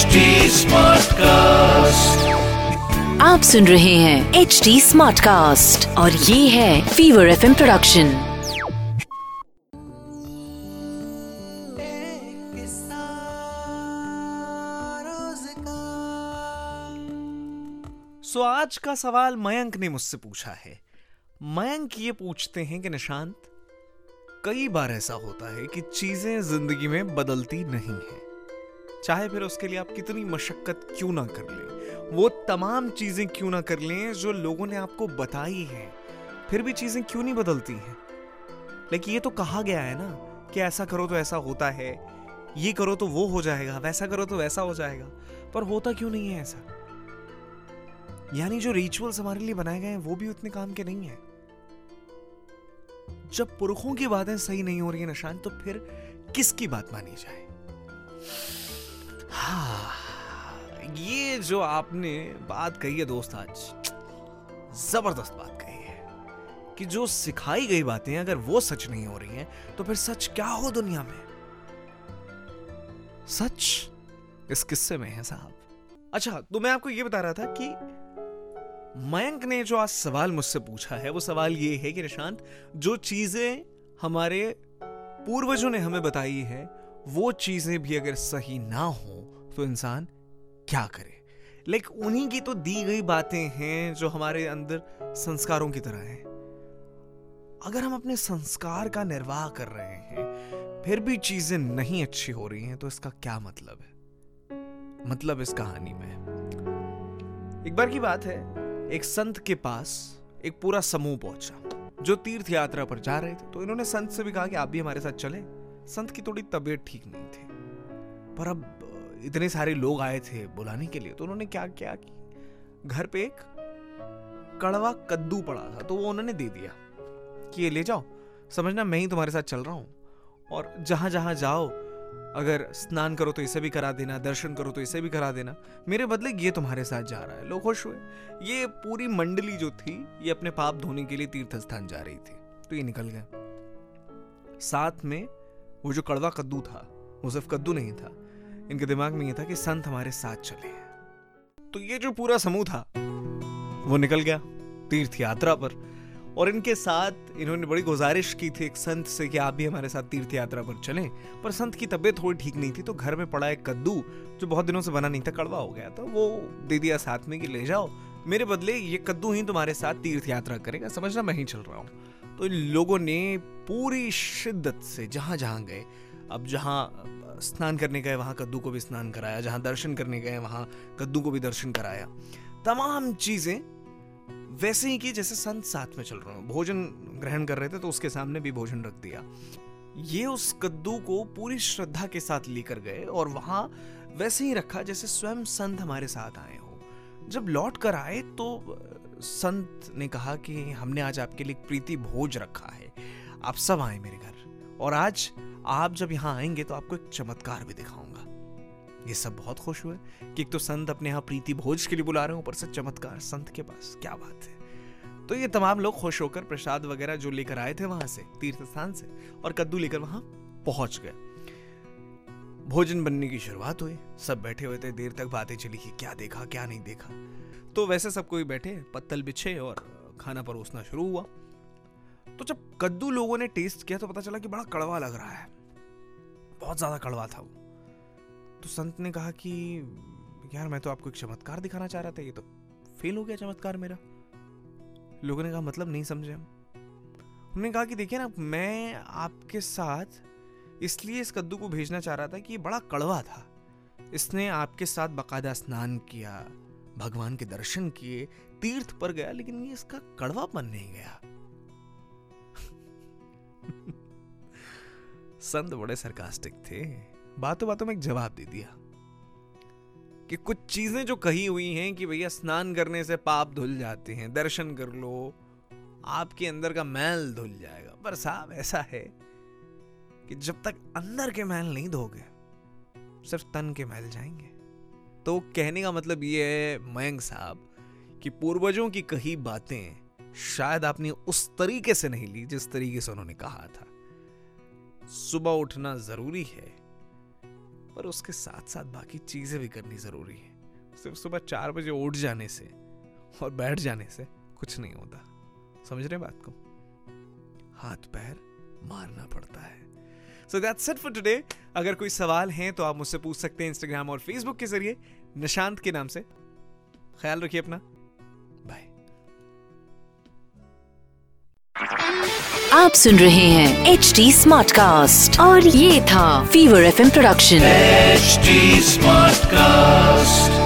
HD Smartcast. आप सुन रहे हैं एच डी स्मार्ट कास्ट और ये है फीवर एफ़ प्रोडक्शन सो आज का सवाल मयंक ने मुझसे पूछा है। मयंक ये पूछते हैं कि निशांत कई बार ऐसा होता है कि चीज़ें ज़िंदगी में बदलती नहीं है। चाहे फिर उसके लिए आप कितनी मशक्कत क्यों ना कर लें। वो तमाम चीज़ें क्यों ना कर लें जो लोगों ने आपको बताई हैं। फिर भी चीज़ें क्यों नहीं बदलती हैं? लेकिन ये तो कहा गया है ना कि ऐसा करो तो ऐसा होता है, ये करो तो वो हो जाएगा, वैसा करो तो वैसा हो जाएगा। पर होता क्यों नहीं है ऐसा? यानी जो रिचुअल्स हमारे लिए बनाए गए हैं, वो भी उतने काम के नहीं है। जब पुरखों की बातें सही नहीं हो रही है निशान तो फिर किसकी बात मानी जाए? हाँ ये जो आपने बात कही है दोस्त, आज ज़बरदस्त बात कही है कि जो सिखाई गई बातें अगर वो सच नहीं हो रही हैं तो फिर सच क्या हो दुनिया में? सच इस किस्से में है साहब। अच्छा तो मैं आपको ये बता रहा था कि मयंक ने जो आज सवाल मुझसे पूछा है, वो सवाल ये है कि निशांत, जो चीज़ें हमारे पूर्वजों ने हमें बताई है वो चीज़ें भी अगर सही ना हो तो इंसान क्या करे? लाइक like, उन्हीं की तो दी गई बातें हैं जो हमारे अंदर संस्कारों की तरह हैं। अगर हम अपने संस्कार का निर्वाह कर रहे हैं फिर भी चीज़ें नहीं अच्छी हो रही हैं तो इसका क्या मतलब है? मतलब इस कहानी में। एक बार की बात है एक संत के पास एक पूरा समूह पहुँचा जो तीर्थ यात्रा पर जा रहे थे। तो इन्होंने संत से भी कहा कि आप भी हमारे साथ चले। संत की थोड़ी तबीयत ठीक नहीं थी। पर अब इतने सारे लोग आए थे बुलाने के लिए तो उन्होंने क्या किया कि घर पे एक कड़वा कद्दू पड़ा था तो वो उन्होंने दे दिया कि ये ले जाओ, समझना मैं ही तुम्हारे साथ चल रहा हूँ। और जहाँ जहाँ जाओ, अगर स्नान करो तो इसे भी करा देना, दर्शन करो तो इसे भी करा देना। मेरे बदले ये तुम्हारे साथ जा रहा है, लोग खुश हुए। ये पूरी मंडली जो थी, ये अपने पाप धोने के लिए तीर्थ स्थान जा रही थी तो ये निकल गए साथ में वो जो कड़वा कद्दू था, वो सिर्फ़ कद्दू नहीं था। इनके दिमाग में ये था कि संत हमारे साथ चले तो ये जो पूरा समूह था, वो निकल गया तीर्थ यात्रा पर। और इनके साथ इन्होंने बड़ी गुजारिश की थी एक संत से कि आप भी हमारे साथ तीर्थ यात्रा पर चलें। पर संत की तबीयत थोड़ी ठीक नहीं थी तो घर में पड़ा एक कद्दू, जो बहुत दिनों से बना नहीं था, कड़वा हो गया। तो वो दे दिया साथ में कि ले जाओ, मेरे बदले ये कद्दू ही तुम्हारे साथ तीर्थ यात्रा करेगा। समझना मैं ही चल रहा हूँ। तो इन लोगों ने पूरी शिद्दत से जहाँ जहाँ गए, अब जहाँ स्नान करने गए, वहाँ कद्दू को भी स्नान कराया, जहाँ दर्शन करने गए, वहाँ कद्दू को भी दर्शन कराया। तमाम चीज़ें वैसे ही की जैसे संत साथ में चल रहे हो। भोजन ग्रहण कर रहे थे तो उसके सामने भी भोजन रख दिया। ये उस कद्दू को पूरी श्रद्धा के साथ लेकर गए और वहाँ वैसे ही रखा जैसे स्वयं संत हमारे साथ आए हो। जब लौट कर आए तो संत ने कहा कि हमने आज आपके लिए प्रीति भोज रखा है। आप सब आए मेरे घर, और आज आप जब यहाँ आएँगे तो आपको एक चमत्कार भी दिखाऊँगा। ये सब बहुत खुश हुए कि एक तो संत अपने यहाँ प्रीति भोज के लिए बुला रहे हैं, ऊपर से चमत्कार, संत के पास, क्या बात है। तो ये तमाम लोग खुश होकर प्रसाद वगैरह जो लेकर आए थे वहाँ से तीर्थ स्थान से, और कद्दू लेकर वहाँ पहुँच गए। भोजन बनने की शुरुआत हुई। सब बैठे हुए थे, देर तक बातें चली कि क्या देखा, क्या नहीं देखा। तो वैसे सब कोई बैठे, पत्तल बिछे और खाना परोसना शुरू हुआ। तो जब कद्दू लोगों ने टेस्ट किया तो पता चला कि बड़ा कड़वा लग रहा है। बहुत ज़्यादा कड़वा था वो। तो संत ने कहा कि, यार, मैं तो आपको एक चमत्कार दिखाना चाह रहा था, ये तो फेल हो गया चमत्कार मेरा। लोगों ने कहा मतलब नहीं समझे हम। उन्होंने कहा कि, देखिए ना, मैं आपके साथ इसलिए इस कद्दू को भेजना चाह रहा था कि ये बड़ा कड़वा था। इसने आपके साथ बकायदा स्नान किया, भगवान के दर्शन किए, तीर्थ पर गया, लेकिन ये इसका कड़वापन नहीं गया। संत बड़े सरकास्टिक थे। बातों बातों में एक जवाब दे दिया कि कुछ चीज़ें जो कही हुई हैं कि भैया स्नान करने से पाप धुल जाते हैं, दर्शन कर लो, आपके अंदर का मैल धुल जाएगा। पर साहब, ऐसा है कि जब तक अंदर के मैल नहीं धोगे, सिर्फ़ तन के मैल जाएँगे। तो कहने का मतलब ये है, मयंक साहब, कि पूर्वजों की कही बातें शायद आपने उस तरीके से नहीं ली जिस तरीके से उन्होंने कहा था। सुबह उठना ज़रूरी है, पर उसके साथ साथ बाकी चीज़ें भी करनी ज़रूरी है। सिर्फ़ सुबह चार बजे उठ जाने से और बैठ जाने से कुछ नहीं होता। समझ रहे बात को? हाथ पैर मारना पड़ता है। So that's it for today अगर कोई सवाल है तो आप मुझसे पूछ सकते हैं इंस्टाग्राम और फेसबुक के ज़रिए। निशांत के नाम से। ख्याल रखिए अपना। बाय आप सुन रहे हैं एच डी स्मार्ट कास्ट और ये था Fever F production H smart Smartcast.